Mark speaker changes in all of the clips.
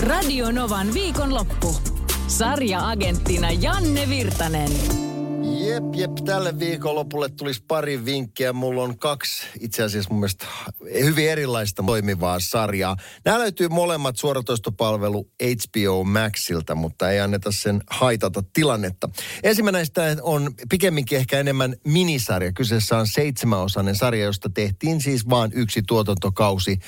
Speaker 1: Radio Novan viikonloppu. Sarja-agenttina Janne Virtanen.
Speaker 2: Jep, jep. Tälle viikonlopulle tulisi pari vinkkiä. Mulla on kaksi itse asiassa mun mielestä hyvin erilaista toimivaa sarjaa. Nämä löytyy molemmat suoratoistopalvelu HBO Maxilta, mutta ei anneta sen haitata tilannetta. Ensimmäinen näistä on pikemminkin ehkä enemmän minisarja. Kyseessä on seitsemänosainen sarja, josta tehtiin siis vain yksi tuotantokausi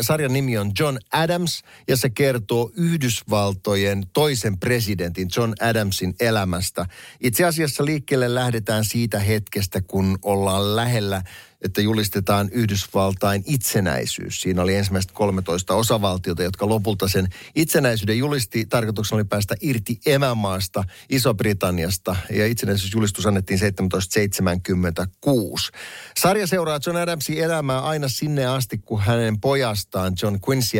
Speaker 2: sarjan nimi on John Adams ja se kertoo Yhdysvaltojen toisen presidentin John Adamsin elämästä. Itse asiassa liikkeelle lähdetään siitä hetkestä, kun ollaan lähellä että julistetaan Yhdysvaltain itsenäisyys. Siinä oli ensimmäiset 13 osavaltiota, jotka lopulta sen itsenäisyyden julisti. Tarkoituksena oli päästä irti emämaasta Iso-Britanniasta ja itsenäisyysjulistus annettiin 1776. Sarja seuraa John Adamsin elämää aina sinne asti, kun hänen pojastaan John Quincy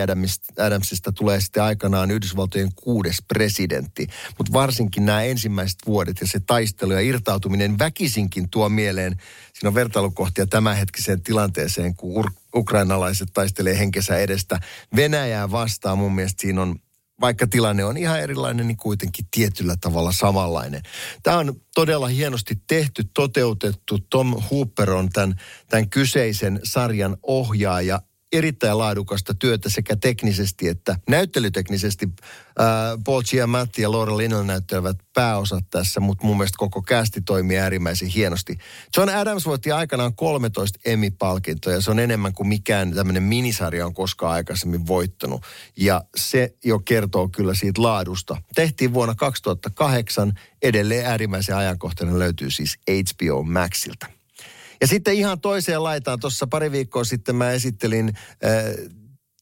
Speaker 2: Adamsista tulee sitten aikanaan Yhdysvaltojen kuudes presidentti. Mutta varsinkin nämä ensimmäiset vuodet ja se taistelu ja irtautuminen väkisinkin tuo mieleen siinä on vertailukohtia tämänhetkiseen tilanteeseen, kun ukrainalaiset taistelee henkensä edestä Venäjää vastaan. Mun mielestä siinä on vaikka tilanne on ihan erilainen, niin kuitenkin tietyllä tavalla samanlainen. Tämä on todella hienosti tehty, toteutettu. Tom Hooper on tämän, tämän kyseisen sarjan ohjaaja erittäin laadukasta työtä sekä teknisesti että näyttelyteknisesti. Äh, Paul Giamatti ja Laura Linnell näyttelevät pääosat tässä, mutta mun mielestä koko kästi toimii äärimmäisen hienosti. John Adams voitti aikanaan 13 Emmy-palkintoja. Se on enemmän kuin mikään tämmöinen minisarja on koskaan aikaisemmin voittanut. Ja se jo kertoo kyllä siitä laadusta. Tehtiin vuonna 2008. Edelleen äärimmäisen ajankohtainen löytyy siis HBO Maxilta. Ja sitten ihan toiseen laitaan, tuossa pari viikkoa sitten mä esittelin äh,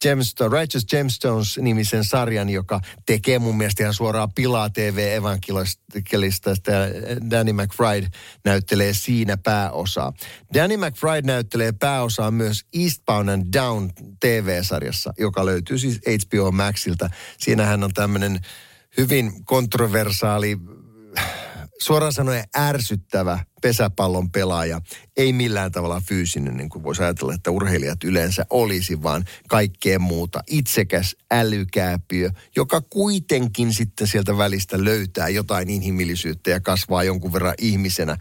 Speaker 2: Gemstone, Righteous Gemstones-nimisen sarjan, joka tekee mun mielestä ihan suoraan pilaa TV-evankelista. Danny McBride näyttelee siinä pääosaa. Danny McBride näyttelee pääosaa myös Eastbound and Down TV-sarjassa, joka löytyy siis HBO Maxilta. Siinä hän on tämmöinen hyvin kontroversaali suoraan sanoen ärsyttävä pesäpallon pelaaja. Ei millään tavalla fyysinen, niin kuin voisi ajatella, että urheilijat yleensä olisi, vaan kaikkea muuta. Itsekäs älykääpiö, joka kuitenkin sitten sieltä välistä löytää jotain inhimillisyyttä ja kasvaa jonkun verran ihmisenä.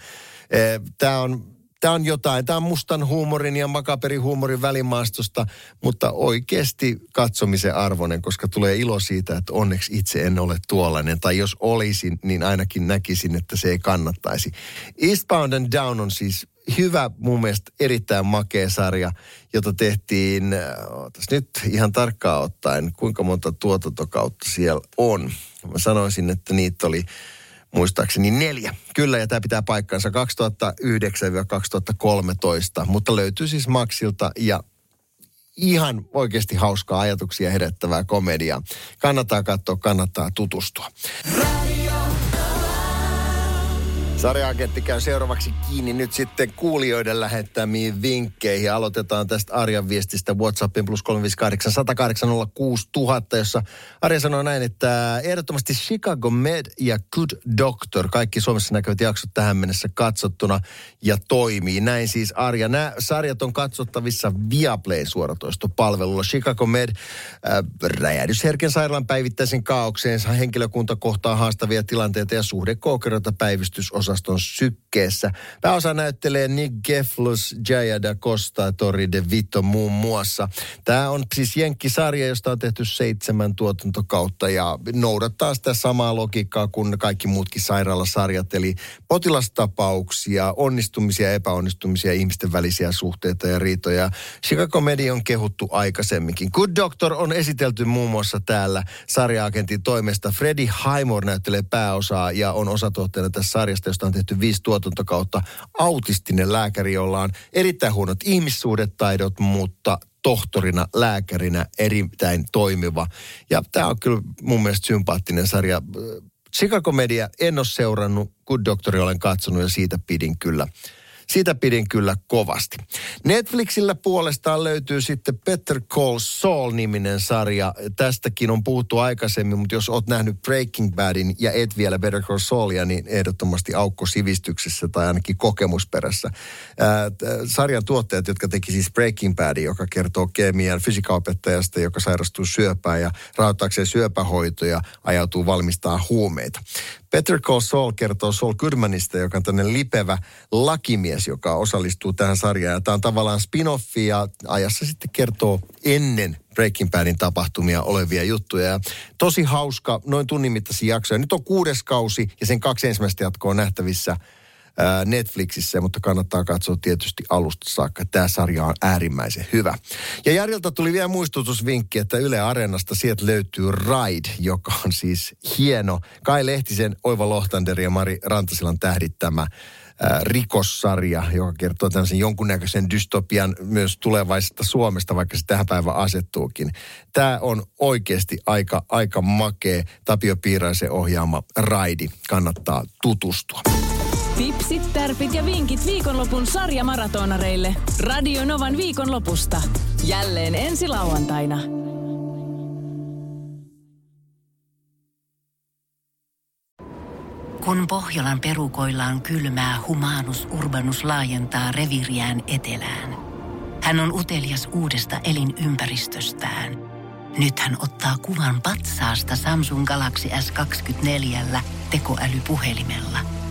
Speaker 2: Tämä on tämä on jotain. Tämä on mustan huumorin ja makaperihuumorin välimaastosta, mutta oikeasti katsomisen arvoinen, koska tulee ilo siitä, että onneksi itse en ole tuollainen. Tai jos olisin, niin ainakin näkisin, että se ei kannattaisi. Eastbound and Down on siis hyvä, mun mielestä erittäin makea sarja, jota tehtiin, äh, nyt ihan tarkkaan ottaen, kuinka monta tuotantokautta siellä on. Mä sanoisin, että niitä oli muistaakseni neljä. Kyllä, ja tämä pitää paikkansa 2009-2013, mutta löytyy siis Maxilta ja ihan oikeasti hauskaa ajatuksia herättävää komediaa. Kannattaa katsoa, kannattaa tutustua. Sarjaagentti käy seuraavaksi kiinni nyt sitten kuulijoiden lähettämiin vinkkeihin. Aloitetaan tästä Arjan viestistä WhatsAppin plus 358 108 000, jossa Arja sanoo näin, että ehdottomasti Chicago Med ja Good Doctor, kaikki Suomessa näkyvät jaksot tähän mennessä katsottuna ja toimii. Näin siis Arja. Nämä sarjat on katsottavissa Viaplay suoratoistopalvelulla. Chicago Med äh, räjähdysherken sairaalan päivittäisen kaaukseen. Henkilökunta kohtaa haastavia tilanteita ja suhde päivystysosa osaston sykkeessä. Pääosa näyttelee Nick Geflus, Jaya da Costa, Tori de Vito muun muassa. Tämä on siis Jenkki-sarja, josta on tehty seitsemän tuotantokautta ja noudattaa sitä samaa logiikkaa kuin kaikki muutkin sairaalasarjat. Eli potilastapauksia, onnistumisia epäonnistumisia, ihmisten välisiä suhteita ja riitoja. Chicago Media on kehuttu aikaisemminkin. Good Doctor on esitelty muun muassa täällä sarjaagentin toimesta. Freddie Highmore näyttelee pääosaa ja on osatuotteena tässä sarjasta, on tehty viisi tuotantokautta, autistinen lääkäri, jolla on erittäin huonot ihmissuhdetaidot, mutta tohtorina, lääkärinä erittäin toimiva. Ja tämä on kyllä mun mielestä sympaattinen sarja. Chicago Media en ole seurannut, Good Doctori olen katsonut ja siitä pidin kyllä siitä pidin kyllä kovasti. Netflixillä puolestaan löytyy sitten Better Call Saul-niminen sarja. Tästäkin on puhuttu aikaisemmin, mutta jos oot nähnyt Breaking Badin ja et vielä Better Call Saulia, niin ehdottomasti aukko sivistyksessä tai ainakin kokemusperässä. Sarjan tuottajat, jotka teki siis Breaking Badin, joka kertoo kemian fysikaopettajasta, joka sairastuu syöpään ja rahoittaakseen syöpähoitoja, ajautuu valmistaa huumeita. Better Call Saul kertoo Saul Goodmanista, joka on tämmöinen lipevä lakimies, joka osallistuu tähän sarjaan. Ja tämä on tavallaan spin-offi ja ajassa sitten kertoo ennen Breaking Badin tapahtumia olevia juttuja. Ja tosi hauska, noin tunnin mittaisia jaksoja. Nyt on kuudes kausi ja sen kaksi ensimmäistä jatkoa nähtävissä – Netflixissä, mutta kannattaa katsoa tietysti alusta saakka. Tämä sarja on äärimmäisen hyvä. Ja Jarilta tuli vielä muistutusvinkki, että Yle Areenasta sieltä löytyy Ride, joka on siis hieno. Kai Lehtisen, Oiva Lohtander ja Mari Rantasilan tähdittämä rikossarja, joka kertoo tämmöisen jonkunnäköisen dystopian myös tulevaisesta Suomesta, vaikka se tähän päivään asettuukin. Tämä on oikeasti aika, aika makea Tapio Piiraisen ohjaama raidi. Kannattaa tutustua.
Speaker 1: Tipsit, tärpit ja vinkit viikonlopun sarjamaratonareille. Radio Novan viikonlopusta. Jälleen ensi lauantaina.
Speaker 3: Kun Pohjolan perukoillaan kylmää, humanus urbanus laajentaa reviriään etelään. Hän on utelias uudesta elinympäristöstään. Nyt hän ottaa kuvan patsaasta Samsung Galaxy S24 tekoälypuhelimella –